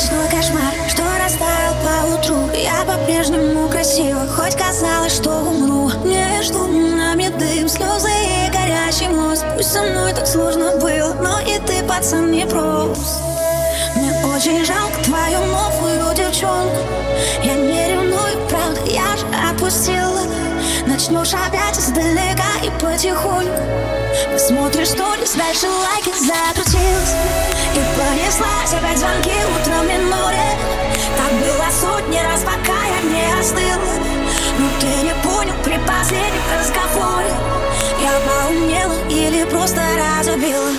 ночной кошмар, что растаял по утру Я по-прежнему красива, хоть казалось, что умру. Между нами дым, слезы и горячий мост. Пусть со мной так сложно было, но и ты, пацан, не прост. Мне очень жалко твою новую девчонку. Я не ревную, правда, я же отпустила. Начнешь опять издалека потихоньку. Посмотришь сторис, дальше лайки закрутилась И понеслась опять звонки утром минуре Так было сотни раз, пока я не остыла Но ты не понял при последнем разговоре. Я поумнела или просто разубила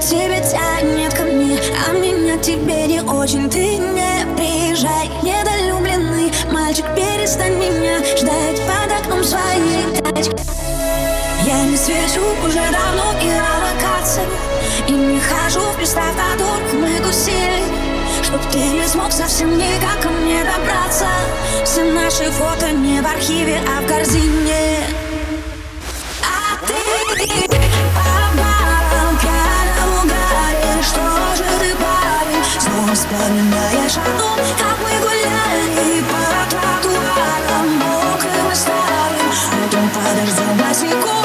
Тебе тянет ко мне, а меня тебе не очень. Ты не приезжай, недолюбленный Мальчик, перестань меня ждать под окном своей тачки. Я не свечу уже давно и локации И не хожу в пристав, которых мы гусили Чтоб ты не смог совсем никак ко мне добраться. Все наши фото не в архиве, а в корзине Вспоминаешь о том, как мы гуляли по тротуарам Мокрым и старым Утром подождем босиком